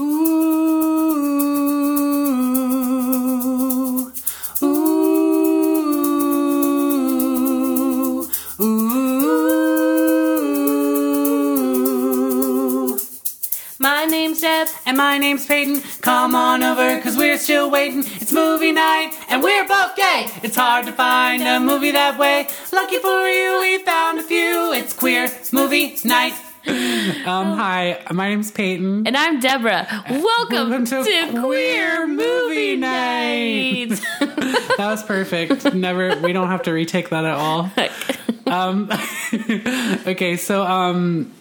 Ooh, ooh, ooh. My name's Deb. And my name's Peyton. Come on over, cause we're still waiting. It's movie night, and we're both gay. It's hard to find a movie that way. Lucky for you, we found a few. It's queer movie night. Um, hi, my name's Peyton. And I'm Deborah. Welcome, Welcome to, to Queer Movie Night. Night. That was perfect. Never, we don't have to retake that at all. Um, okay, so um,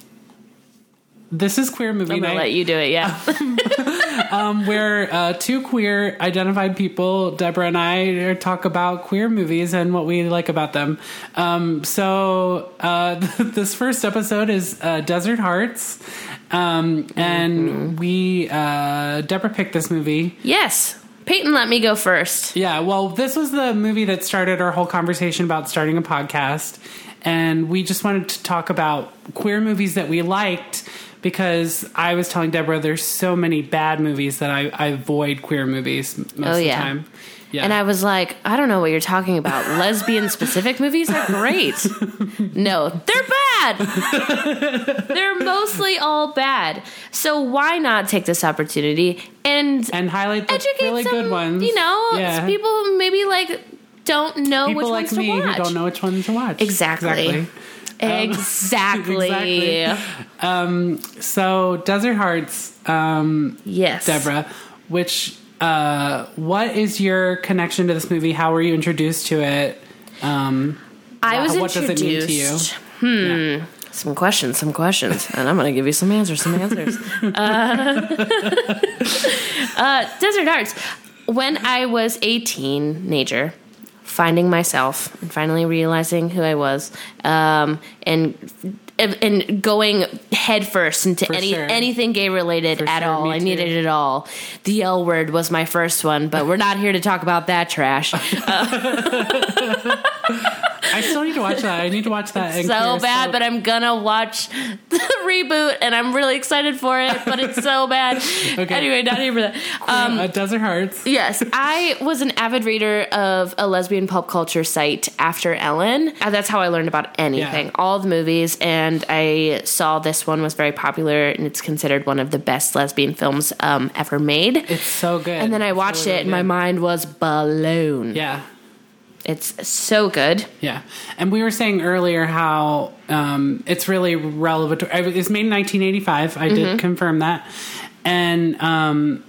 this is Queer Movie I'm gonna Night. let you do it, yeah. Um, where uh, two queer identified people, Deborah and I, talk about queer movies and what we like about them. Um, so uh, this first episode is uh, Desert Hearts, um, and we uh, Deborah picked this movie. yes. Peyton let me go first. Yeah, well, this was the movie that started our whole conversation about starting a podcast. And we just wanted to talk about queer movies that we liked because I was telling Deborah there's so many bad movies that I, I avoid queer movies most Oh, of the oh, yeah. time. Yeah. And I was like, I don't know what you're talking about. Lesbian specific movies are great. No, they're bad. they're mostly all bad. So why not take this opportunity and and highlight the educate really some, good ones. you know, yeah. people maybe like don't know People which like ones me to watch. People like me who don't know which one to watch. Exactly. Exactly. Exactly. Um, so, Desert Hearts, um, Yes. Deborah, which uh, what is your connection to this movie? How were you introduced to it? Um, I was what does it mean to you? introduced. Hmm. Some questions, some questions, and I'm going to give you some answers, some answers. Uh, uh, Desert Hearts. When I was a teenager, finding myself and finally realizing who I was, um, and and going headfirst into For any sure. anything gay related For at sure, all. I too. needed it all. The L word was my first one, but we're not here to talk about that trash. I still need to watch that. I need to watch that. and so bad, Soap. but I'm gonna watch the reboot, and I'm really excited for it. But it's so bad. okay. Anyway, not here for that. Um, uh, Desert Hearts. yes, I was an avid reader of a lesbian pop culture site after Ellen. Uh, That's how I learned about anything, Yeah. all the movies, and I saw this one was very popular, and it's considered one of the best lesbian films um, ever made. It's so good. and then I watched really, it, and my mind was blown. Yeah. It's so good. Yeah, and we were saying earlier how um, it's really relevant. to- It's made in 1985. I Mm-hmm. did confirm that, and um,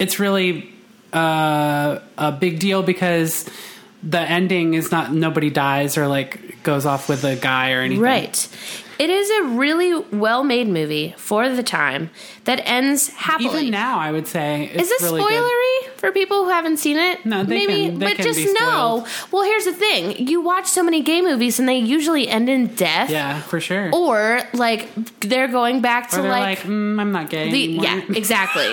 it's really uh, a big deal because the ending is not nobody dies or like goes off with a guy or anything. Right. It is a really well made movie for the time that ends happily. Even now, I would say it's is this really good. spoilery for people who haven't seen it? No, they Maybe, can- but just know. Well, here's the thing: you watch so many gay movies, and they usually end in death. Yeah, for sure. Or like they're going back to like, like, mm, I'm not gay the anymore. yeah, exactly,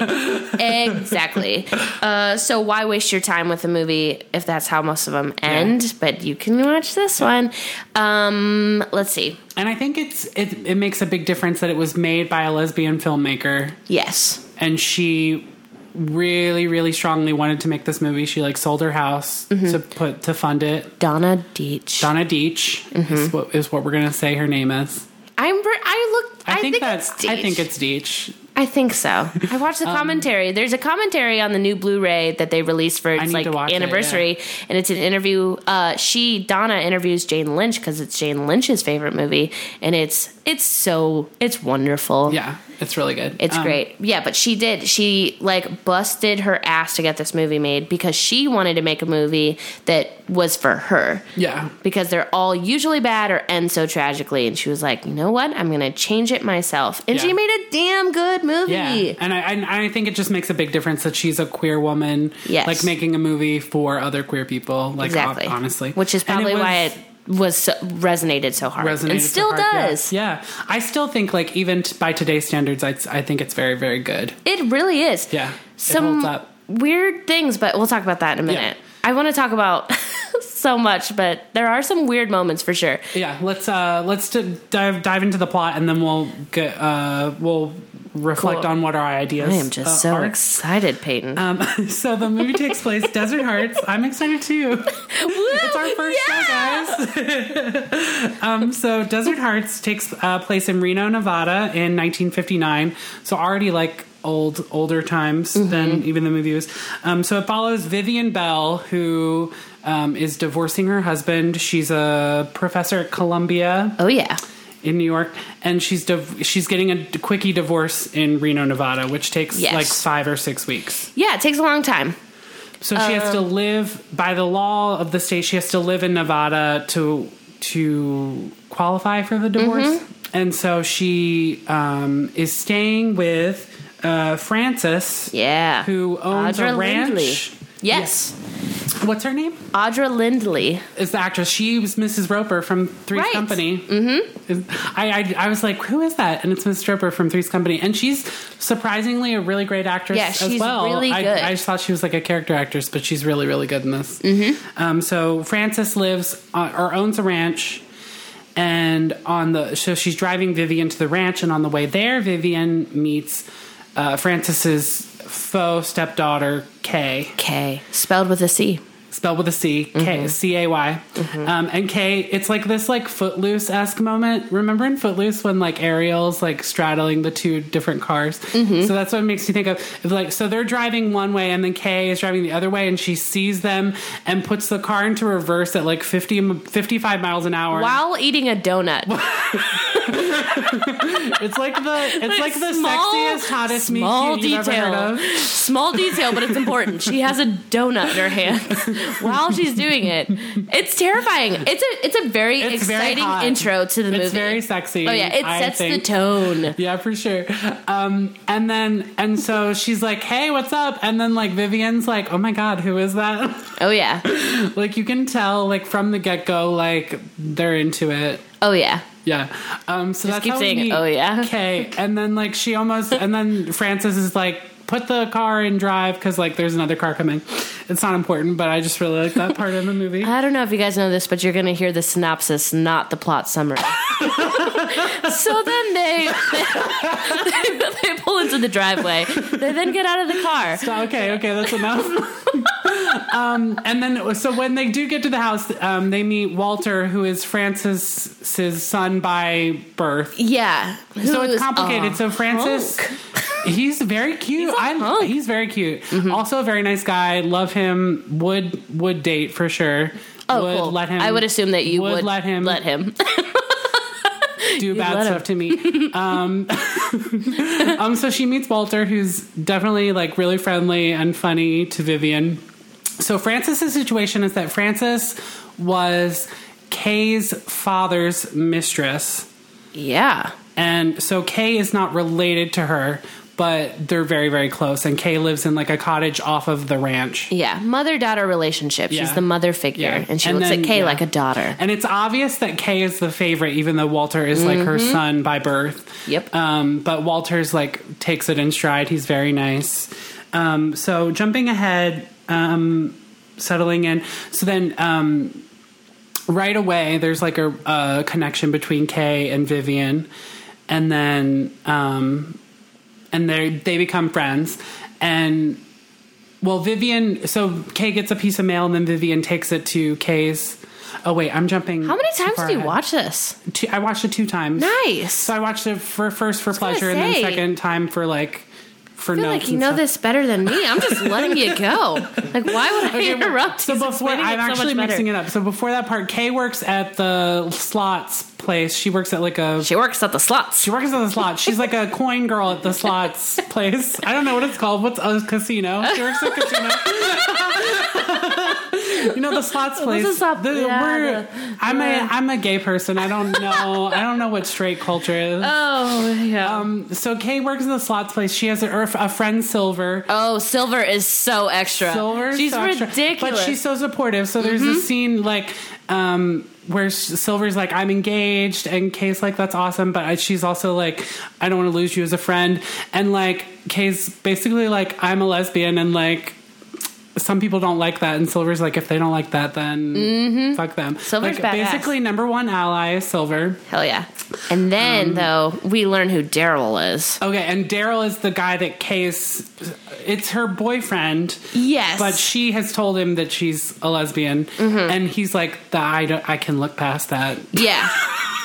exactly. Uh, so why waste your time with a movie if that's how most of them end? But you can watch this one. Um, let's see. And I think it's it, it makes a big difference that it was made by a lesbian filmmaker Yes. and she really really strongly wanted to make this movie she like sold her house Mm-hmm. to put to fund it Donna Deitch. donna deitch Mm-hmm. is, what, is what we're gonna say her name is I'm. I looked. i, think, it's that's i think it's deitch I think so. I watched the commentary. There's a commentary on the new Blu-ray that they released for its like watch it, anniversary, and it's an interview. Uh, she Donna interviews Jane Lynch because it's Jane Lynch's favorite movie, and it's it's so it's wonderful. yeah it's really good It's Um, great. Yeah, but she did. She like busted her ass to get this movie made because she wanted to make a movie that was for her. yeah Because they're all usually bad or end so tragically. And she was like, you know what? I'm going to change it myself. And she made a damn good movie. yeah, and I, I I think it just makes a big difference that she's a queer woman, Yes. like making a movie for other queer people, like exactly. hon- honestly, Which is probably was- why it was so, resonated so hard. resonated and so still hard, does. Yeah. I still think like even t- by today's standards, I, I think it's very very good. It really is. Yeah, Some weird things, but we'll talk about that in a minute. I want to talk about so much, but there are some weird moments for sure. Yeah, let's uh let's dive dive into the plot and then we'll get uh we'll reflect Cool. on what our ideas. Are. I am just uh, so are. excited, Peyton. Um, so the movie takes place Desert Hearts. I'm excited too. It's our first show, guys. um, so Desert Hearts takes uh, place in Reno, Nevada, in 1959. So already like old, older times than even the movie was. Um, so it follows Vivian Bell, who um, is divorcing her husband. She's a professor at Columbia oh yeah. In New York, and she's div- she's getting a quickie divorce in Reno, Nevada, which takes Yes. like five or six weeks. Yeah, it takes a long time. So she has to Um, live by the law of the state. She has to live in Nevada to to qualify for the divorce, Mm-hmm. and so she um, is staying with uh, Frances, Yeah. who owns Audra a ranch. Lindley. Yes. What's her name? Audra Lindley. Is the actress? She was Mrs. Roper from Three's Right. Company. Mm-hmm. I, I I was like, who is that? And it's Mrs. Roper from Three's Company, and she's surprisingly a really great actress Yeah, as she's well. really I, good. I just thought she was like a character actress, but she's really really good in this. Mm-hmm. Um, so Frances lives on, or owns a ranch. And on the so she's driving Vivian to the ranch, and on the way there, Vivian meets uh, Frances's faux stepdaughter Kay K. Spelled with a C. spelled with a C, Mm-hmm. K, C A Y. Um, and K, it's like this like Footloose esque moment. Remember in Footloose when like Ariel's like straddling the two different cars? Mm-hmm. So that's what makes you think of. Like, so they're driving one way and then K is driving the other way and she sees them and puts the car into reverse at like 50, 55 miles an hour. While eating a donut. It's like the, it's like the Small- sexiest, hottest Small cute you've ever heard detail. Small detail, but it's important. She has a donut in her hand while she's doing it. It's terrifying. It's a it's a very It's exciting hot. intro to the movie. It's very sexy. Oh yeah, it sets the tone. Yeah, for sure. Um, and then, and so she's like, "Hey, what's up?" And then, like, Vivian's like, "Oh my god, who is that?" Oh yeah. like, you can tell, like, from the get go, like, they're into it. Oh yeah. Yeah. Um, so that's keep how we saying, meet "Oh, yeah." Okay. And then, like, she almost, and then Frances is like, "Put the car in drive," because like, there's another car coming. It's not important, but I just really like that part of the movie. I don't know if you guys know this, but you're going to hear the synopsis, not the plot summary. so then they, they they pull into the driveway. They then get out of the car. So, okay, okay, that's enough. Um, and then, so when they do get to the house, um, they meet Walter, who is Frances's son by birth. Yeah. So it's complicated. So Frances, hunk. he's very cute. He's I, hunk. he's very cute. Also a very nice guy. Love him. Would would date for sure. Oh, would cool. let him. I would assume that you would, let him let him. do bad let him. stuff to me. Um, um, so she meets Walter, who's definitely like really friendly and funny to Vivian. So Frances's situation is that Frances was Kay's father's mistress. yeah. And so Kay is not related to her, but they're very, very close. And Kay lives in like a cottage off of the ranch. Yeah. Mother daughter relationship. She's Yeah. the mother figure. Yeah. And she And looks then- at Kay yeah. like a daughter. And it's obvious that Kay is the favorite, even though Walter is like her son by birth. Yep. Um, but Walter's like takes it in stride. He's very nice. Um, so jumping ahead, um, settling in. So then, um, right away, there's like a, a connection between Kay and Vivian, and then um, and they they become friends. And well, Vivian. So Kay gets a piece of mail, and then Vivian takes it to Kay's. Oh wait, I'm jumping. How many times do you ahead. watch this? Two, I watched it two times. Nice. So I watched it for first for pleasure, and then second time for like for I feel notes. like you know stuff. this better than me. I'm just letting you go. Like, why would I Okay, interrupt? So before I'm so actually mixing it up. So before that part, Kay works at the slots place. She works at like a She works at the slots. She works at the slots. She's like a coin girl at the slots place. I don't know what it's called. What's a casino? She works at a casino. you know the slots place. a slot- The- yeah, the- I'm a I'm a gay person. I don't know. I don't know what straight culture is. Oh yeah. Um, so Kay works in the slots place. She has a, a friend Silver. oh, Silver is so extra. Silver, She's so ridiculous. Mm-hmm. but she's so supportive. So there's a scene like um, where Silver's like, "I'm engaged," and Kay's like, "That's awesome," but she's also like, "I don't want to lose you as a friend," and like Kay's basically like, "I'm a lesbian," and like. Some people don't like that, and Silver's like, if they don't like that, then fuck them. Mm-hmm. Silver's like, badass. basically number one ally is Silver. Hell yeah. And then Um, though, we learn who Daryl is. Okay, and Daryl is the guy that Case. It's her boyfriend. Yes. But she has told him that she's a lesbian, Mm-hmm. and he's like, "The I don't, I can look past that." Yeah.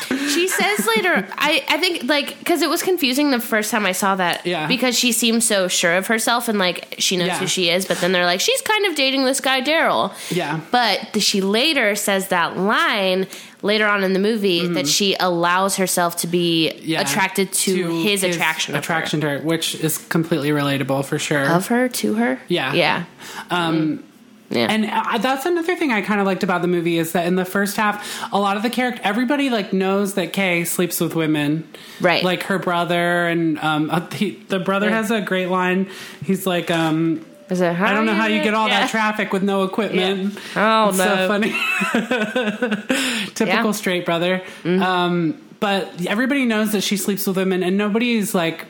She says later, I, I think, like, because it was confusing the first time I saw that. Yeah. Because she seems so sure of herself and, like, she knows Yeah. who she is, but then they're like, she's kind of dating this guy, Daryl. Yeah. But she later says that line later on in the movie that she allows herself to be Mm-hmm. Yeah, attracted to, his, attraction of attraction to her, which is completely relatable for sure. her. Of her to her? Yeah. Yeah. Um, Yeah. And uh, that's another thing I kind of liked about the movie is that in the first half, a lot of the character, everybody like knows that Kay sleeps with women, Right. Like her brother, and um, uh, he, the brother Yeah. has a great line. He's like, um, Is it, I don't know how you get all Yeah. that traffic with no equipment. Oh, it's no. so funny. Typical. Mm-hmm. straight brother. Um, but everybody knows that she sleeps with women, and nobody's like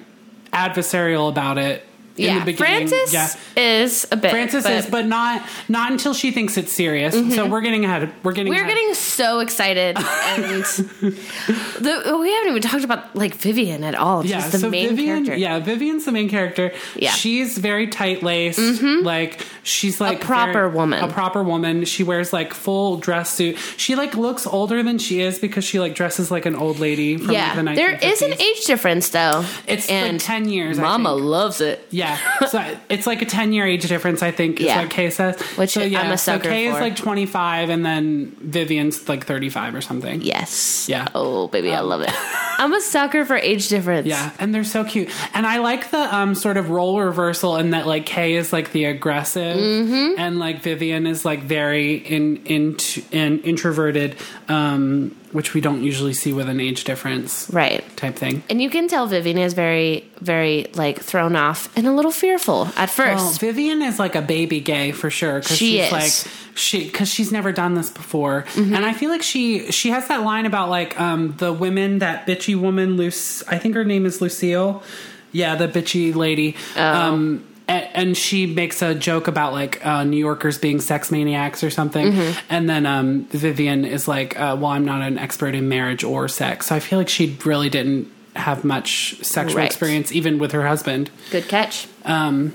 adversarial about it. In Yeah. the beginning. Frances yeah. is a bit. Frances is, but not not until she thinks it's serious. So we're getting ahead. We're getting. We're ahead. getting so excited, and the, we haven't even talked about like Vivian at all. She's Yeah, the so main Vivian, character. yeah, Vivian's the main character. Yeah. Mm-hmm. she's very tight laced. Like she's like a proper very- woman. a proper woman. She wears like full dress suit. She like looks older than she is because she like dresses like an old lady. From yeah. like, the 1950s. there is an age difference though. It's and like ten years. Mama loves it. Yeah, so it's like a ten year age difference. I think is Yeah. what Kay says. Which so, yeah, I'm a so sucker Kay is like twenty five, and then Vivian's like thirty five or something. Yes. Yeah. Um, Oh baby, I love it. I'm a sucker for age difference. Yeah, and they're so cute. And I like the um sort of role reversal in that like Kay is like the aggressive Mm-hmm. and like Vivian is like very in in in introverted um which we don't usually see with an age difference Right. type thing. And you can tell Vivian is very, very like thrown off and a little fearful at Well, first. Vivian is like a baby gay for sure because She she's is. like she because she's never done this before, Mm-hmm. and I feel like she she has that line about like um the women that bitchy woman Luce I think her name is Lucille, yeah the bitchy lady. Oh. Um, and she makes a joke about like uh, New Yorkers being sex maniacs or something, Mm-hmm. and then um, Vivian is like, uh, "Well, I'm not an expert in marriage or sex," so I feel like she really didn't have much sexual Right. experience, even with her husband. Good catch. Um,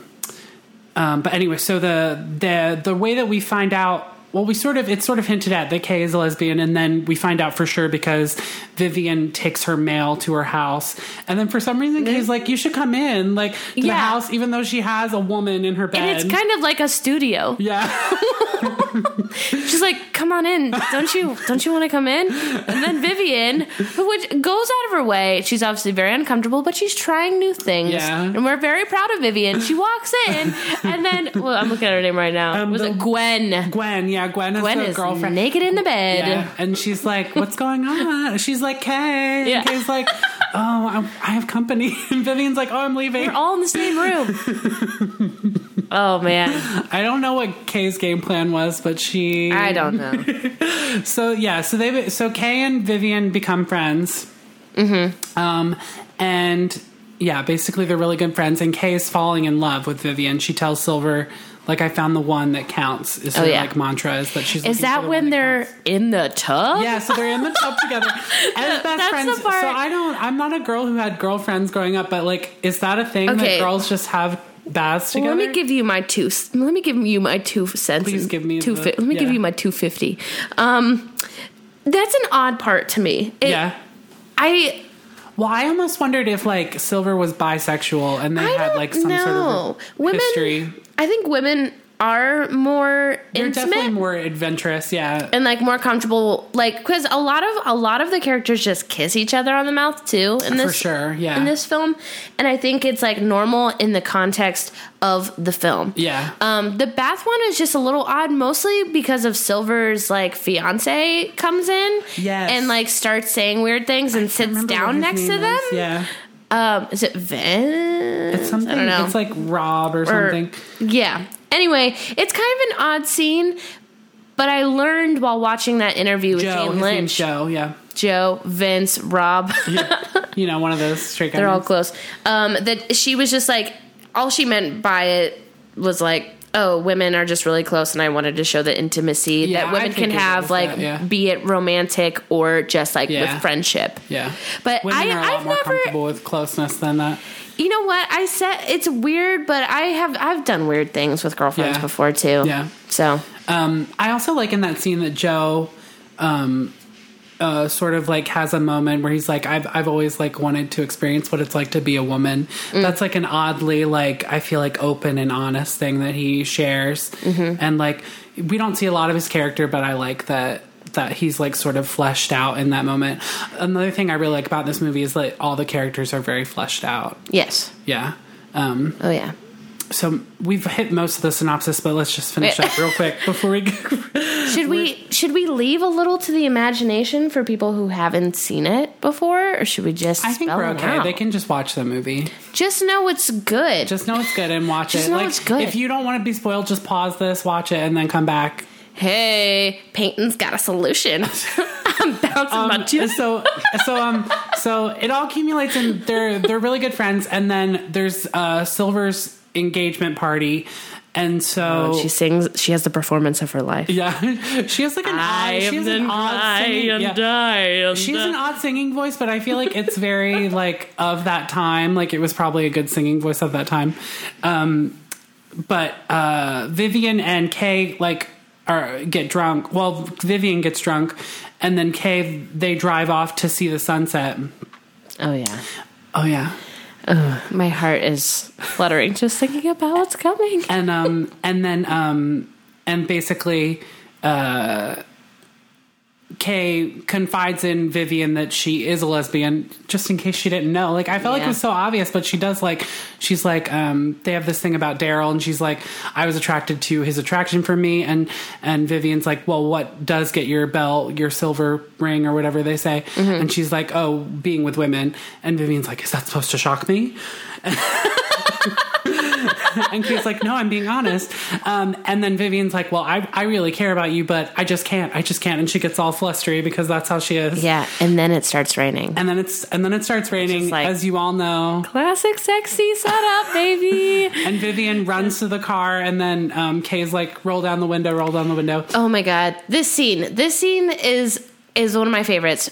um, but anyway, so the the the way that we find out, well, we sort of it's sort of hinted at that Kay is a lesbian, and then we find out for sure because Vivian takes her mail to her house, and then for some reason Kay's like, "You should come in, like to the house, even though she has a woman in her bed." And it's kind of like a studio. yeah, She's like, "Come on in, don't you? Don't you want to come in?" And then Vivian, which goes out of her way, she's obviously very uncomfortable, but she's trying new things, Yeah. and we're very proud of Vivian. She walks in, and then well, I'm looking at her name right now. Um, Was the- it Gwen? Gwen, yeah, Gwen is Gwen the is girlfriend. naked in the bed. Yeah, and she's like, "What's going on?" She's like, "Kay," Yeah. and Kay's like, "Oh, I, I have company," and Vivian's like, "Oh, I'm leaving." We're all in the same room. oh man, I don't know what Kay's game plan was, but she. I don't know. So yeah, so they so Kay and Vivian become friends. Mm-hmm. Um, and yeah, basically they're really good friends. And Kay is falling in love with Vivian. She tells Silver, like, "I found the one that counts." Is her Oh, yeah. like mantra is that she's. Is that when that they're counts. in the tub? Yeah, so they're in the tub together as best That's friends. the part- So I don't. I'm not a girl who had girlfriends growing up, but like, is that a thing Okay. that girls just have baths Well, together? let me give you my two. Let me give you my two cents. Please give me two. the- fi- let me give you my two fifty. Um, that's an odd part to me. It- yeah. I Well, I almost wondered if like Silver was bisexual and they I had like some know. sort of women. history. I think women are more They're intimate definitely more adventurous, yeah. and like more comfortable. Like because a lot of a lot of the characters just kiss each other on the mouth too. In this, For sure, yeah. In this film, and I think it's like normal in the context of the film. Yeah. Um, the bath one is just a little odd, mostly because of Silver's like fiance comes in, Yes. and like starts saying weird things and sits down next to them. is? Yeah. Um, is it Vince? It's something I don't know. it's like Rob or Or- something. yeah. Anyway, it's kind of an odd scene, but I learned while watching that interview with Joe, Jane Lynch, Joe, yeah. Joe, Vince, Rob. You know, one of those straight guys. They're all close. Um, that she was just like, all she meant by it was like, oh, women are just really close, and I wanted to show the intimacy Yeah, that women can have, like, that, yeah. be it romantic or just like Yeah. with friendship. Yeah. But Women I, are a lot I've more never. comfortable with closeness than that. You know what? I said it's weird, but I have I've done weird things with girlfriends before too. Yeah. So Um, I also like in that scene that Joe, um, uh, sort of like has a moment where he's like, I've I've always like wanted to experience what it's like to be a woman. That's like an oddly like I feel like open and honest thing that he shares, and like we don't see a lot of his character, but I like that that he's like sort of fleshed out in that moment. Another thing I really like about this movie is that all the characters are very fleshed out. yes. Yeah. Um, Oh yeah. So we've hit most of the synopsis, but let's just finish up real quick before we. Should we should we leave a little to the imagination for people who haven't seen it before, or should we just? I think we're okay. They can just watch the movie. just know it's good. Just know it's good and watch Just it. know like it's good. if you don't want to be spoiled, just pause this, watch it, and then come back. hey, Peyton's got a solution. I'm bouncing my Um, juice. so so um so it all accumulates and they're they're really good friends and then there's uh Silver's engagement party and so She sings. She has the performance of her life. yeah she has like an odd she has an odd singing, yeah. She has an odd singing voice, but I feel like it's very like of that time. Like it was probably a good singing voice of that time. Um, but uh, Vivian and Kay like are get drunk. Well, Vivian gets drunk, and then Kay they drive off to see the sunset. Oh yeah. Oh yeah, My heart is fluttering just thinking about what's coming. and um and then um and basically uh Kay confides in Vivian that she is a lesbian, just in case she didn't know. Like I felt like it was so obvious, but she does like she's like um they have this thing about Daryl, and she's like I was attracted to his attraction for me, and and Vivian's like, well, what does get your bell, your silver ring, or whatever they say, and she's like, oh, being with women, and Vivian's like, is that supposed to shock me? and Kay's like, no, I'm being honest. Um, and then Vivian's like, well, I, I really care about you, but I just can't. I just can't. And she gets all flustery because that's how she is. Yeah, and then it starts raining. And then it's and then it starts raining, like- as you all know. Classic sexy setup, baby. And Vivian runs to the car, and then um, Kay's like, roll down the window, roll down the window. Oh my god, this scene! This scene is is one of my favorites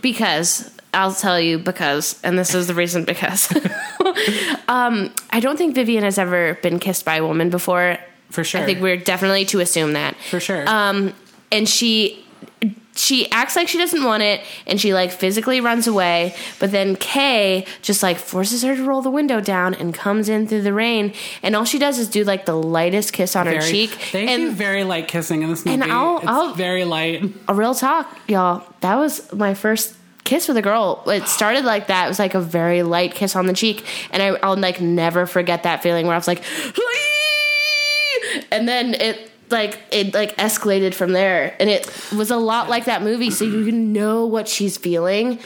because I'll tell you because, and this is the reason because. um, I don't think Vivian has ever been kissed by a woman before. For sure. I think we're definitely to assume that. For sure. Um, and she she acts like she doesn't want it and she like physically runs away but then kay just like forces her to roll the window down and comes in through the rain and all she does is do like the lightest kiss on her cheek They do and very light kissing in this movie. and I'll- it's I'll- very light. a real talk y'all that was my first kiss with a girl it started like that. It was like a very light kiss on the cheek. And I, i'll like never forget that feeling where i was like and then it like it like escalated from there. And it was a lot like that movie so you know what she's feeling.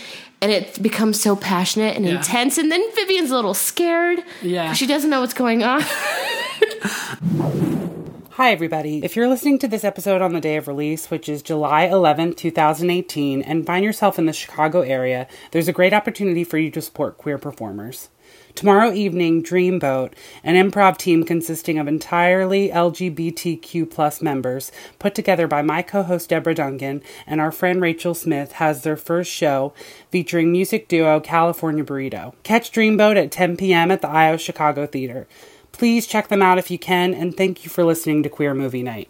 And it becomes so passionate and Yeah. intense. And then vivian's a little scared. Yeah, she doesn't know what's going on Hi, everybody. If you're listening to this episode on the day of release, which is July 11th, 2018, and find yourself in the Chicago area, there's a great opportunity for you to support queer performers. Tomorrow evening, Dreamboat, an improv team consisting of entirely LGBTQ plus members, put together by my co-host Deborah Duncan and our friend Rachel Smith, has their first show featuring music duo California Burrito. Catch Dreamboat at 10 p.m. at the IO Chicago Theater. Please check them out if you can, and thank you for listening to Queer Movie Night.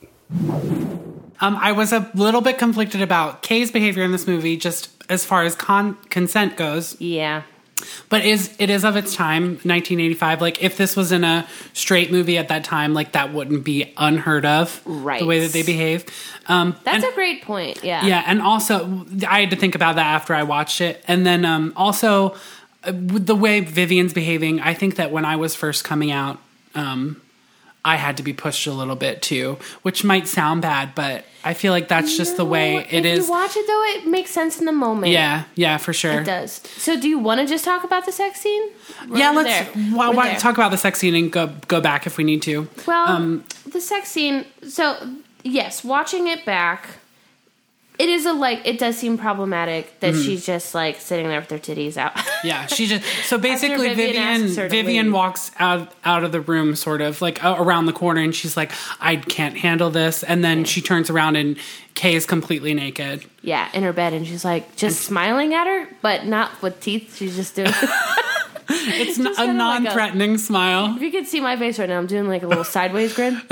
Um, I was a little bit conflicted about Kay's behavior in this movie, just as far as con- consent goes. yeah But is it is of its time, 1985. Like if this was in a straight movie at that time, like that wouldn't be unheard of. Right. The way that they behave. Um, that's and- a great point yeah yeah, and also I had to think about that after I watched it, and then um, also uh, with the way Vivian's behaving, I think that when I was first coming out, um, I had to be pushed a little bit too, which might sound bad, but I feel like that's just the way if it is. you watch it though it makes sense in the moment yeah, yeah, for sure. It does. So, do you want to just talk about the sex scene? Yeah, We're let's there. why, talk about the sex scene and go go back if we need to. Well, um, the sex scene. So, yes, watching it back, it is a like it does seem problematic that Mm-hmm. she's just like sitting there with her titties out. Yeah, she just so basically Vivian Vivian asks her to Vivian walks out out of the room sort of like uh, around the corner and she's like I can't handle this and then she turns around and Kay is completely naked. yeah, in her bed, and she's like just smiling at her, but not with teeth. She's just doing. It's a kinda like a- non-threatening smile. if you could see my face right now, I'm doing like a little sideways grin.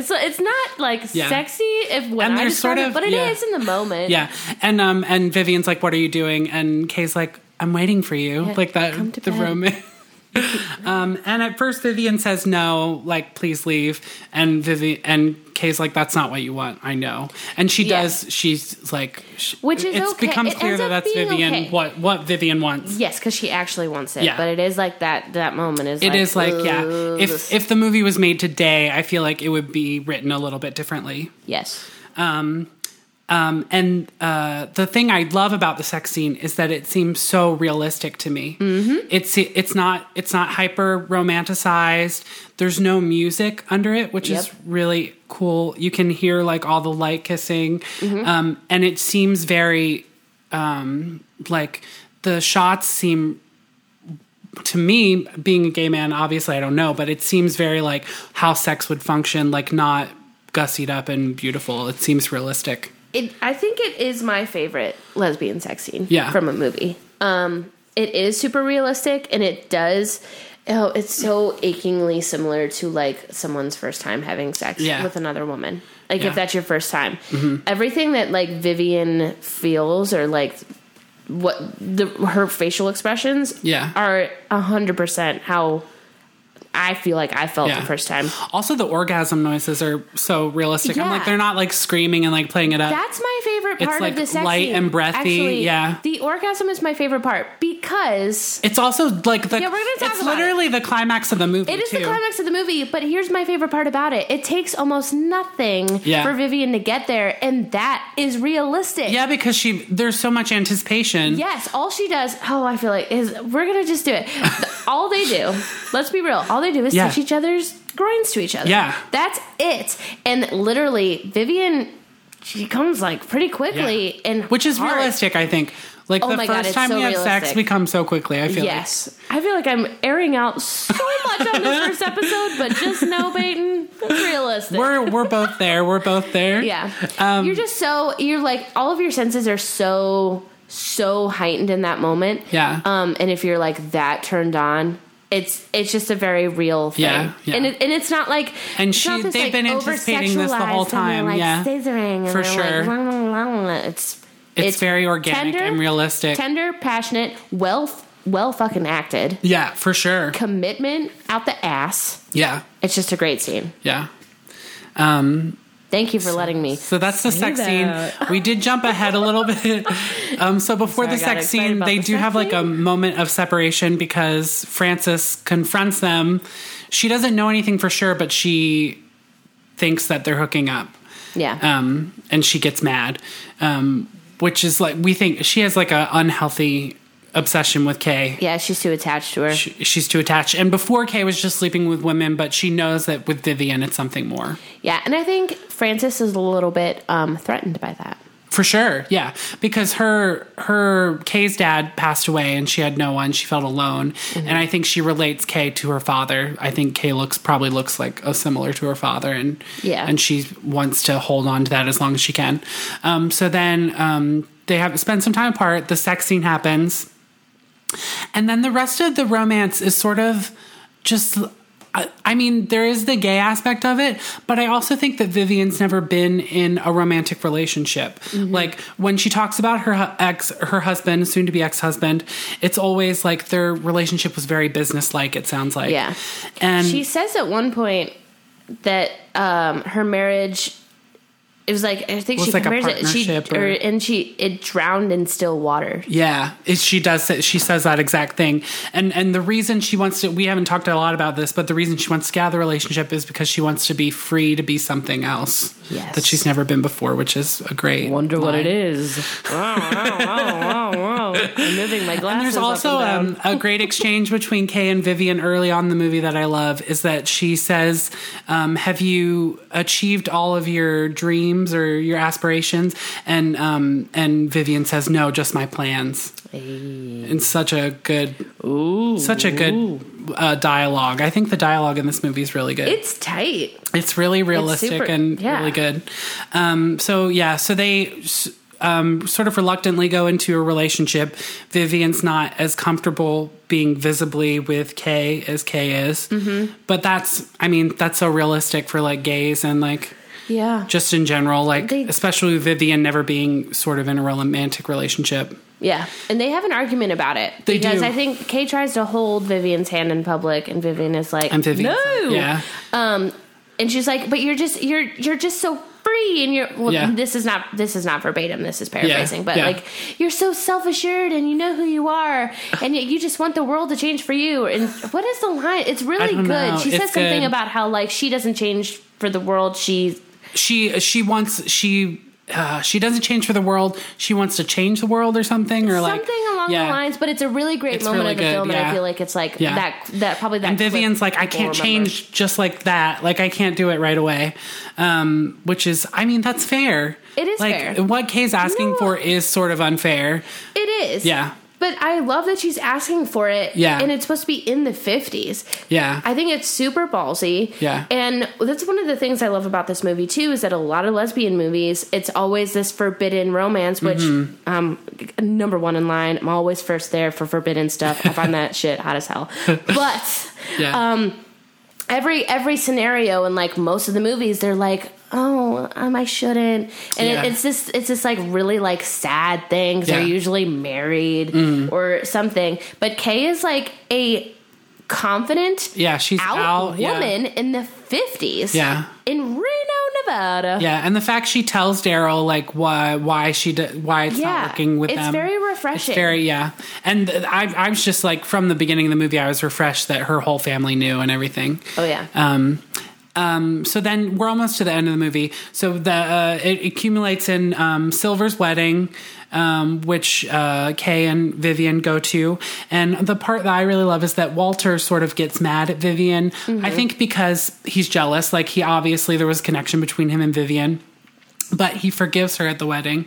it's it's not like Yeah. sexy if when And I describe sort it, of- but it is yeah. in the moment. Yeah. And um and Vivian's like what are you doing? And Kay's like I'm waiting for you. Yeah, like that come to the bed. romance. um and at first Vivian says no, like please leave and Vivian and Kay's like that's not what you want. I know. And she Yeah. does she's like sh- Which is it's okay. becomes It clear that that's Vivian okay. what what Vivian wants. Yes, because she actually wants it. Yeah. But it is like that. That moment is. It like, is like yeah. If if the movie was made today, I feel like it would be written a little bit differently. yes. Um, Um, and uh, the thing I love about the sex scene is that it seems so realistic to me. Mm-hmm. It's it's not it's not hyper romanticized. There's no music under it, which is really cool. You can hear like all the light kissing, Mm-hmm. um, and it seems very um, like the shots seem to me being a gay man obviously i don't know but it seems very like how sex would function like not gussied up and beautiful it seems realistic It. I think it is my favorite lesbian sex scene. Yeah. From a movie. Um. It is super realistic, and it does. Oh, it's so achingly similar to like someone's first time having sex Yeah. with another woman. Like Yeah. Mm-hmm. if that's your first time, everything that like Vivian feels or like what the her facial expressions Yeah. are a hundred percent how I feel like I felt Yeah. the first time. also the orgasm noises are so realistic i'm like they're not like screaming and like playing it up That's my favorite part It's, like, of the sex light scene. and breathy, Actually, yeah. the orgasm is my favorite part because it's also like the Yeah, we're gonna talk it's about literally the climax of the movie it is too. the climax of the movie. But here's my favorite part about it: it takes almost nothing Yeah. for Vivian to get there, and that is realistic. yeah because she there's so much anticipation Yes, all she does, oh, I feel like, is we're gonna just do it. all they do, let's be real, all they do is Yeah. touch each other's groins to each other. Yeah. That's it. And literally, Vivian, she comes like pretty quickly, Yeah. and which is hard. realistic i think like Oh the God, first it's time so we have sex we come so quickly i feel like Yes, I feel like I'm airing out so much on this first episode, but just know, Peyton, it's realistic. we're we're both there we're both there Yeah. Um, you're just so you're like all of your senses are so so heightened in that moment. Yeah. Um and if you're like that turned on, it's it's just a very real thing. Yeah, yeah. And it, and it's not like And she- they've like, been anticipating this the whole time, Like, yeah. scissoring For sure. Like, "Blah, blah, blah, blah." it's It's very organic and realistic. Tender, passionate, well well fucking acted. yeah for sure Commitment out the ass. yeah It's just a great scene. yeah um Thank you for letting me. So that's the sex that. scene. We did jump ahead a little bit. Um, so before Sorry, the sex scene, they the do have like a moment of separation because Frances confronts them. She doesn't know anything for sure, but she thinks that they're hooking up. Yeah. Um, and she gets mad, um, which is like we think she has like a unhealthy obsession with Kay. yeah, she's too attached to her. She, she's too attached. And before Kay was just sleeping with women, but she knows that with Vivian, it's something more. Yeah, and I think Frances is a little bit um, threatened by that. For sure, yeah, because her her Kay's dad passed away and she had no one. She felt alone, Mm-hmm. and I think she relates Kay to her father. I think Kay looks probably looks like a similar to her father, and Yeah. and she wants to hold on to that as long as she can. Um, so then um, they have spend some time apart. The sex scene happens, and then the rest of the romance is sort of just. I- mean, there is the gay aspect of it, but I also think that Vivian's never been in a romantic relationship. Like when she talks about her ex, her husband, soon to be ex husband, it's always like their relationship was very businesslike. It sounds like, Yeah. and She says at one point that um, her marriage. It was like I think Was she like a compares it. She or, or- and she it drowned in still water. Yeah, it, she does. She says that exact thing, and and the reason she wants to. We haven't talked a lot about this, but the reason she wants to get out of the relationship is because she wants to be free to be something else Yes. that she's never been before, which is a great. Wonder what line. wow, wow, I'm moving my glasses. And there's up also and um, a great exchange between Kay and Vivian early on in the movie that I love is that she says, um, "Have you achieved all of your dreams or your aspirations?" And um, and Vivian says, "No, just my plans." And such a good, Ooh, such a good uh, dialogue. I think the dialogue in this movie is really good. It's tight. It's really realistic super- and yeah. really good. Um, so yeah, so they um, sort of reluctantly go into a relationship. Vivian's not as comfortable being visibly with Kay as Kay is, mm-hmm. but that's I mean that's so realistic for like gays and like Yeah. just in general, like They- especially Vivian never being sort of in a romantic relationship. Yeah, and they have an argument about it They because do. I think Kay tries to hold Vivian's hand in public, and Vivian is like, And Vivian, "No." yeah, Um, and she's like, "But you're just you're you're just so free, and you're well, Yeah. this is not this is not verbatim. This is paraphrasing, but yeah. like you're so self assured, and you know who you are, and yet you just want the world to change for you. And what is the line? It's really good. know. She It's says something good. about how like she doesn't change for the world. She she she wants she. Uh, she doesn't change for the world. She wants to change the world or something, or like something along yeah. the lines, but it's a really great It's moment really of the good, film, and I feel like it's like Yeah. that that probably that. and Vivian's like, I can't remember. change just like that. Like I can't do it right away. Um, which is, I mean, that's fair. It is like, fair. What Kay's asking No. for is sort of unfair. It is. Yeah. But I love that she's asking for it. Yeah. And it's supposed to be in the 50s. Yeah. I think it's super ballsy. Yeah. And that's one of the things I love about this movie, too, is that a lot of lesbian movies, it's always this forbidden romance, which, Mm-hmm. um, number one in line. I'm always first there for forbidden stuff. I find that shit hot as hell. But yeah. um, every every scenario in like most of the movies they're like oh um, i shouldn't and Yeah. it, it's this it's this like really like sad thing 'cause Yeah. Mm. they're usually married or something but kay is like a confident yeah. She's out, out. yeah. woman in the 50s Yeah. in reno nevada Yeah, and the fact she tells Daryl like why why she d- why it's Yeah. not working with It's them. very refreshing. It's very yeah, and I I was just like from the beginning of the movie I was refreshed that her whole family knew and everything. oh yeah Um, um, so then we're almost to the end of the movie. So the uh, it accumulates in um, Silver's wedding, um, which uh, Kay and Vivian go to. And the part that I really love is that Walter sort of gets mad at Vivian. I think because he's jealous. Like he obviously there was a connection between him and Vivian. But he forgives her at the wedding,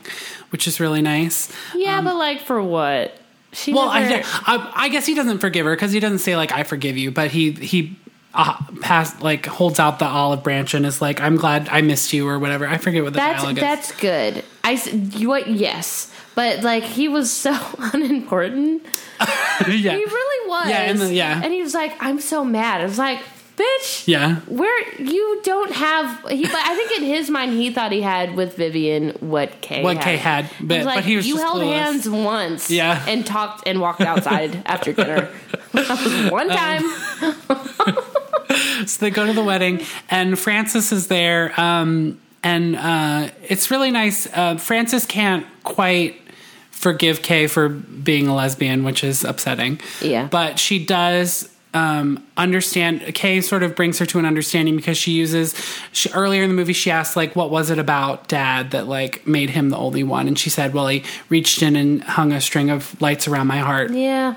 which is really nice. yeah but like for what she um, Well, never- I, I, I guess he doesn't forgive her because he doesn't say like "I forgive you," but he he uh, pass like holds out the olive branch and is like, "I'm glad I missed you" or whatever. I forget what the That's dialogue is. that's good. I you what? Yes, but like he was so unimportant. yeah, He really was. Yeah, and the- yeah. And he was like, "I'm so mad." I was like, "Bitch, yeah, where you don't have." He, but I think in his mind, he thought he had with Vivian what Kay What had. Kay had, He but- was like, but he was you just held clueless." hands once, Yeah. and talked and walked outside after dinner. One Um, time. so they go to the wedding and Frances is there, um, and uh, it's really nice. Uh, Frances can't quite forgive Kay for being a lesbian, which is upsetting. Yeah. but she does. Um, understand Kay sort of brings her to an understanding because she uses she, earlier in the movie she asked like what was it about dad that like made him the only one and she said well he reached in and hung a string of lights around my heart yeah.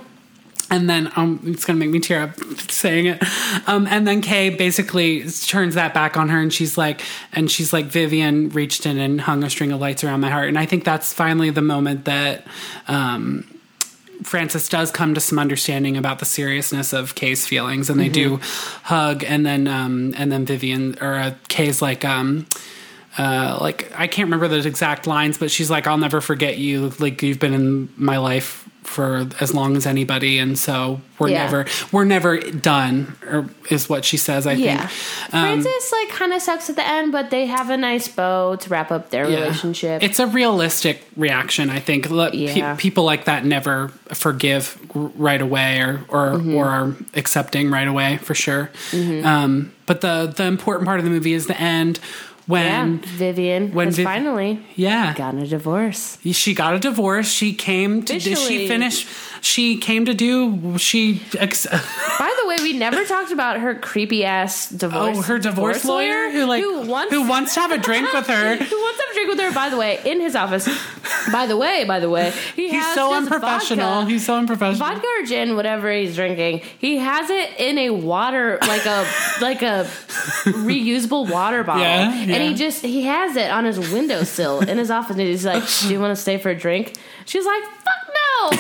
And then um, it's gonna make me tear up saying it. Um, and then Kay basically turns that back on her, and she's like, and she's like, Vivian reached in and hung a string of lights around my heart, and I think that's finally the moment that. Um, Frances does come to some understanding about the seriousness of Kay's feelings, and they do hug, and then um, and then Vivian or uh, Kay's like um, uh, like I can't remember the exact lines, but she's like, "I'll never forget you. Like you've been in my life for as long as anybody, and so we're Yeah. never we're never done." Or is what she says. I Yeah. think. Um, Frances like kind of sucks at the end, but they have a nice bow to wrap up their yeah. relationship. It's a realistic reaction. I think Let- pe- people like that never forgive right away, or or, Mm-hmm. or are accepting right away for sure. Um, but the the important part of the movie is the end yeah, when Vivian when Viv- finally yeah gotten a divorce. She got a divorce. She came to. Officially. she finish? She came to do. She. Ex- By the way, we never talked about her creepy ass divorce. Oh, her divorce, lawyer, who like who wants who wants to have a drink with her. who wants to have a drink with her? By the way, in his office. by the way, by the way, he He's has so unprofessional. Vodka, He's so unprofessional. vodka or gin, whatever he's drinking. He has it in a water, like a like a reusable water bottle, Yeah, and he just he has it on his windowsill in his office. And he's like, "Do you want to stay for a drink?" She's like, "Fuck no."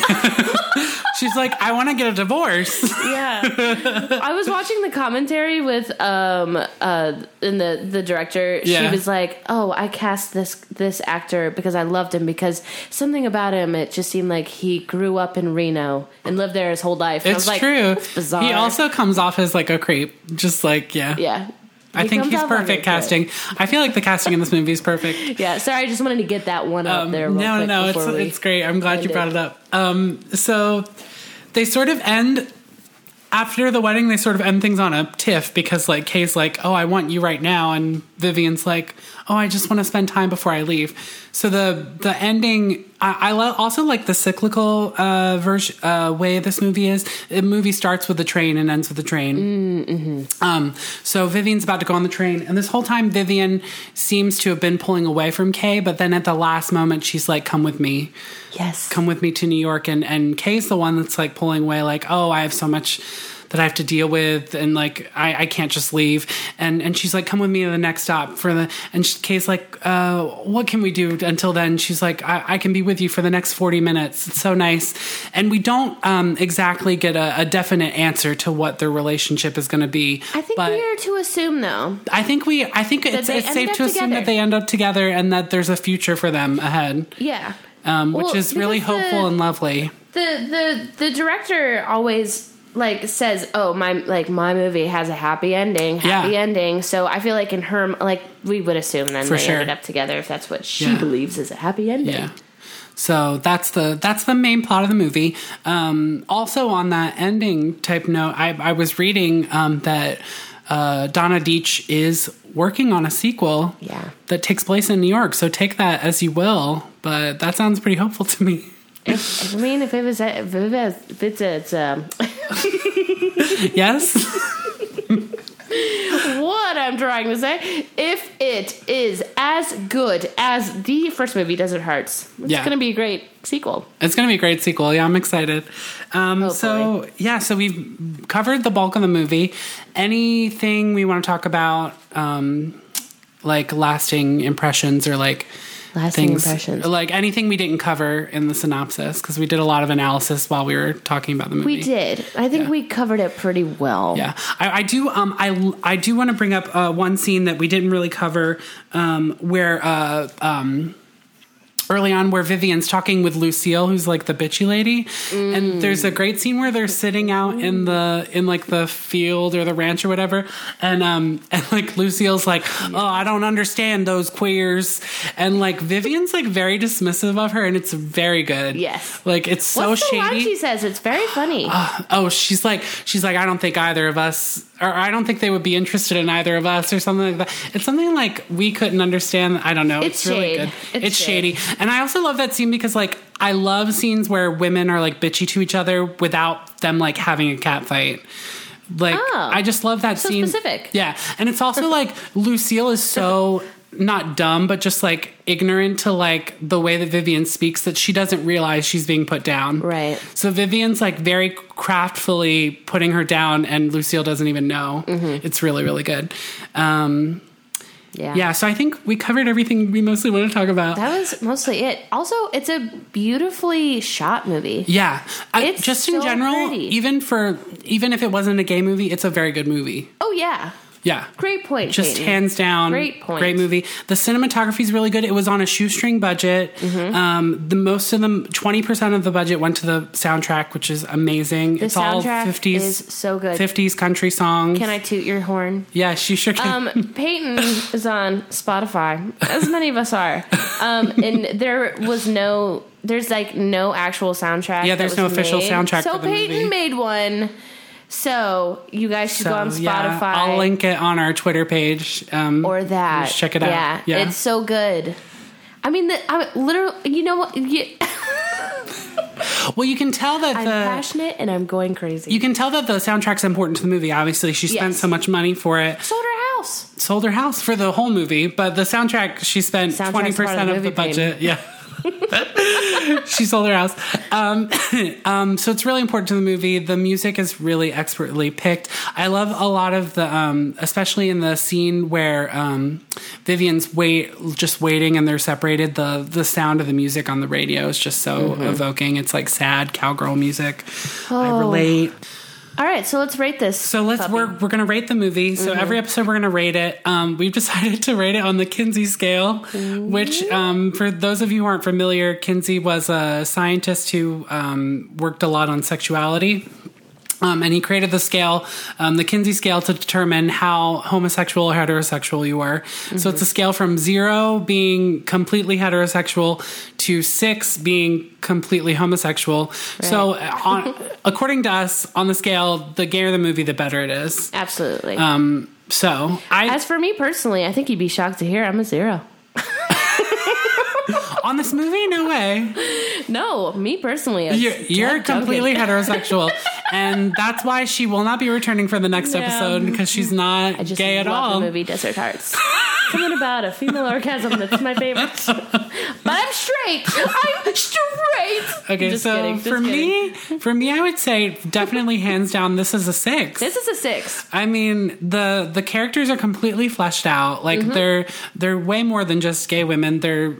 She's like, I want to get a divorce. Yeah, I was watching the commentary with um uh and the the director. Yeah. She was like, "Oh, I cast this this actor because I loved him because something about him it just seemed like he grew up in Reno and lived there his whole life." And It's was like, true. Bizarre. He also comes off as like a creep. Just like yeah. yeah. I He think he's off like a perfect casting. I feel like the casting in this movie is perfect. Yeah, sorry, I just wanted to get that one out Um, there. No, no, it's it's great. I'm glad you brought it. it up. Um, so they sort of end after the wedding. They sort of end things on a tiff because like Cay's like, "Oh, I want you right now," and Vivian's like, "Oh, I just want to spend time before I leave." So the the ending, I, I also like the cyclical uh, version uh, way this movie is. The movie starts with the train and ends with the train. Um, so Vivian's about to go on the train, and this whole time Vivian seems to have been pulling away from Cay, but then at the last moment she's like, "Come with me, yes, come with me to New York," and and Cay's the one that's like pulling away, like, "Oh, I have so much." That I have to deal with, and like I, I can't just leave. And and she's like, "Come with me to the next stop for the." And she, Cay's like, uh, "What can we do until then?" She's like, I, "I can be with you for the next forty minutes." It's so nice, and we don't um, exactly get a, a definite answer to what their relationship is going to be. I think we are to assume though. I think we. I think it's, it's safe to assume together. that they end up together and that there's a future for them ahead, Yeah, um, which Well, is really hopeful the- and lovely. the the the director always like says oh my like my movie has a happy ending happy Yeah. ending so i feel like in her like we would assume then For they sure. ended up together if that's what she Yeah. believes is a happy ending Yeah. So that's the that's the main plot of the movie. Um, also, on that ending type note, I, I was reading um, that uh, Donna Deitch is working on a sequel. Yeah. That takes place in New York. So take that as you will, but that sounds pretty hopeful to me. If, i mean if it was if it was if it's it's um yes. what i'm trying to say if it is as good as the first movie desert hearts it's Yeah. gonna be a great sequel It's going to be a great sequel. Yeah, I'm excited. Um, so, yeah, so we've covered the bulk of the movie. Anything we want to talk about, um, like lasting impressions or like lasting things, impressions like anything we didn't cover in the synopsis because we did a lot of analysis while we were talking about the movie. we did i think we covered it pretty well Yeah, I, I do. Um, I I do want to bring up uh, one scene that we didn't really cover, um, where uh, um, early on, where Vivian's talking with Lucille, who's like the bitchy lady, and there's a great scene where they're sitting out in the in like the field or the ranch or whatever, and um and like Lucille's like, oh, I don't understand those queers, and like Vivian's like very dismissive of her, and it's very good. Yes. like it's so What's shady. she says? It's very funny. oh, she's like, she's like, I don't think either of us, or I don't think they would be interested in either of us, or something like that. It's something like we couldn't understand. I don't know. It's really good. It's It's, shade. shady, and I also love that scene because like I love scenes where women are like bitchy to each other without them like having a cat fight. Like Oh. I just love that So scene. specific. Yeah, and it's also like Lucille is so not dumb, but just like ignorant to like the way that Vivian speaks that she doesn't realize she's being put down. Right. So Vivian's like very craftfully putting her down, and Lucille doesn't even know. Mm-hmm. It's really, really good. Um, yeah. yeah, so I think we covered everything we mostly want to talk about. That was mostly it. Also, it's a beautifully shot movie. yeah, I, just in general, pretty. even for even if it wasn't a gay movie, it's a very good movie. Oh yeah. Yeah, Great point. just Peyton. hands down Great point. great movie the cinematography is really good it was on a shoestring budget Mm-hmm. um, the most of them 20% of the budget went to the soundtrack which is amazing The it's all soundtrack 50s is so good. 50s country songs Can I toot your horn? yeah she sure can Um, Peyton is on Spotify, as many of us are. Um, and there was no, there's like no actual soundtrack. Yeah, there's no official made. soundtrack So Peyton movie. made one. So you guys should so, go on Spotify. yeah, i'll link it on our twitter page um, or that. just check it out Yeah, yeah it's so good. I mean, the, I literally, you know what? You, Well, you can tell that I'm the passionate and I'm going crazy. you can tell that the soundtrack's important to the movie. Obviously, she spent Yes. so much money for it. Sold her house. Sold her house for the whole movie, but the soundtrack she spent twenty percent of of the budget. Yeah. she sold her house. Um, um, so it's really important to the movie. The music is really expertly picked. I love a lot of the, um, especially in the scene where um, Vivian's wait, just waiting, and they're separated. The the sound of the music on the radio is just so Mm-hmm. evoking. It's like sad cowgirl music. I Oh. relate. All right, so let's rate this. So let's puppy. we're we're gonna rate the movie. So every episode we're gonna rate it. Um, we've decided to rate it on the Kinsey scale, which um, for those of you who aren't familiar, Kinsey was a scientist who um, worked a lot on sexuality. Um, and he created the scale, um, the Kinsey scale, to determine how homosexual or heterosexual you were. So it's a scale from zero being completely heterosexual to six being completely homosexual. So, uh, on, according to us, on the scale, the gayer the movie, the better it is. Absolutely. Um, so, I As for me personally, I think you'd be shocked to hear I'm a zero. On this movie, no way. No, me personally, You're, you're completely heterosexual, and that's why she will not be returning for the next Yeah. episode because she's not I just gay at all. the movie Desert Hearts. Something about a female orgasm that's my favorite. But I'm straight. I'm straight. Okay, Just so kidding, for me, for me, I would say definitely hands down, this is a six. This is a six. I mean, the the characters are completely fleshed out. Like Mm-hmm. they're they're way more than just gay women. They're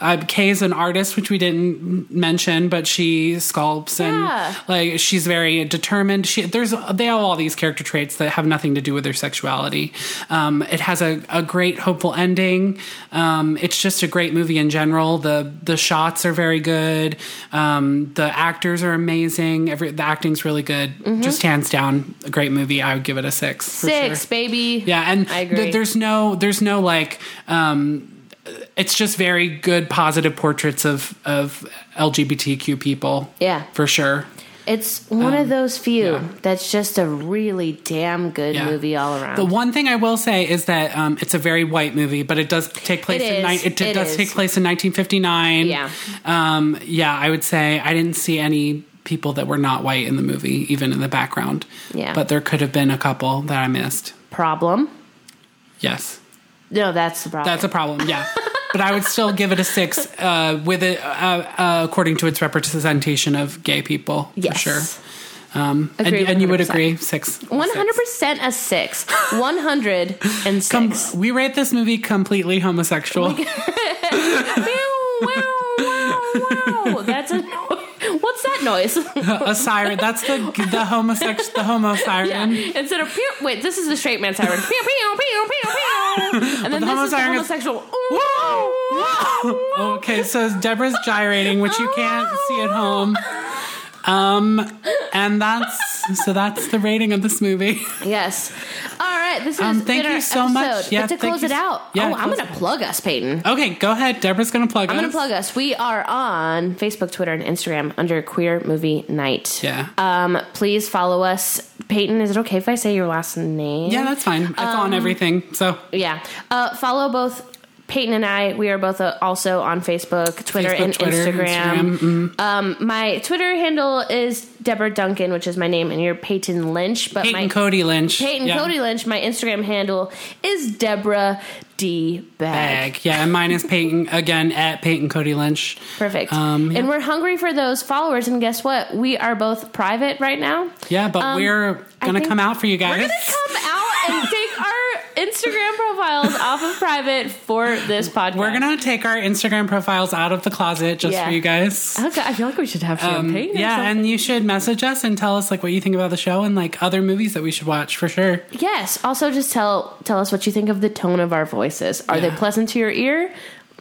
uh, Cay is an artist, which we didn't mention, but she sculpts and Yeah. like she's very determined. She there's they have all these character traits that have nothing to do with their sexuality. Um, it has a, a great hopeful ending. Um, it's just a great movie in general. The the shots are very good. Um, the actors are amazing. Every the acting's really good. Just hands down, a great movie. I would give it a six. Six, sure. baby. Yeah, and I agree. th- there's no there's no like um it's just very good positive portraits of of LGBTQ people. Yeah. For sure. It's one of those few Um, yeah. that's just a really damn good Yeah. movie all around. The one thing I will say is that um, it's a very white movie, but it does take place It in ni- it, It does is. take place in 1959. Yeah. Um, yeah, I would say I didn't see any people that were not white in the movie, even in the background. Yeah. But there could have been a couple that I missed. Problem? Yes. No, that's the problem. That's a problem, yeah. but I would still give it a six uh, with it uh, uh, according to its representation of gay people, yes. for sure. Um, and, and you would agree, six. One hundred percent a six. One hundred and Com- we rate this movie completely homosexual. Meow, wow, wow, wow. That's a no- what's that noise? a siren. That's the the homosex the homo siren. yeah. Instead of pew, wait, this is the straight man siren. Pew pew pew pew pew. And then the this is the homo siren is- homosexual. Okay, so Deborah's gyrating, which you can't see at home. Um, and that's so that's the rating of this movie. Yes. Right. This is Um, thank you so much. episode. Yeah, but to close you it out. yeah, oh, I'm going to plug us, Peyton. Okay, go ahead. Deborah's gonna plug I'm us. going to plug us. We are on Facebook, Twitter, and Instagram under Queer Movie Night. Yeah. Um, please follow us. Peyton, is it okay if I say your last name? Yeah, that's fine. It's Um, on everything. So Yeah. Uh, follow both Peyton and I. We are both uh, also on Facebook, Twitter, Facebook, and Twitter, Instagram. Instagram, mhm. Um, my Twitter handle is Deborah Duncan, which is my name, and you're Peyton Lynch. But Peyton my Cody Lynch. Peyton yeah. Cody Lynch, my Instagram handle is Deborah D Bag. Bag. Yeah, and mine is Peyton again at Peyton Cody Lynch. Perfect. Um, yeah. And we're hungry for those followers. And guess what? We are both private right now. Yeah, but Um, we're gonna come out for you guys. We're gonna come out and take Instagram profiles off of private for this podcast. We're gonna take our Instagram profiles out of the closet just Yeah. for you guys. Okay, I feel like we should have Um, champagne. or yeah, and you should message us and tell us like what you think about the show and like other movies that we should watch for sure. yes. Also, just tell tell us what you think of the tone of our voices. Are they pleasant to your ear?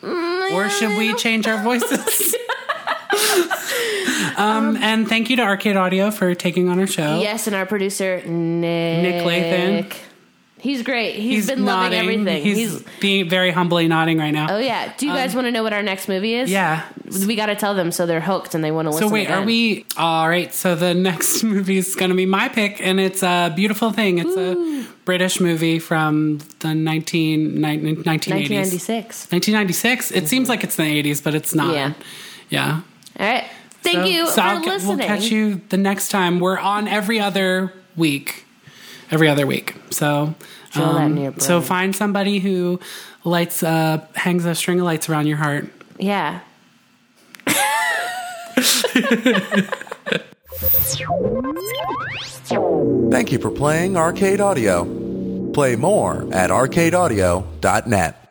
Or should we change our voices? um, and thank you to Arcade Audio for taking on our show. Yes, and our producer Nick, Nick Lathan. He's great. he's been nodding. loving everything. He's, being very humbly nodding right now. oh yeah. Do you guys want to know what our next movie is? Um, Yeah. we got to tell them so they're hooked and they want to listen. So wait, again. are we all right? So the next movie is going to be my pick, and it's a beautiful thing. It's a British movie from the 19, 1980s. 1996. 1996. It seems like it's the 80s, but it's not. Yeah. Yeah. All right. Thank you for I'll- listening. We'll catch you the next time. We're on every other week. Every other week. So, Drill that in your so find somebody who lights, uh, hangs a string of lights around your heart. Yeah. Thank you for playing Arcade Audio. Play more at arcadeaudio.net.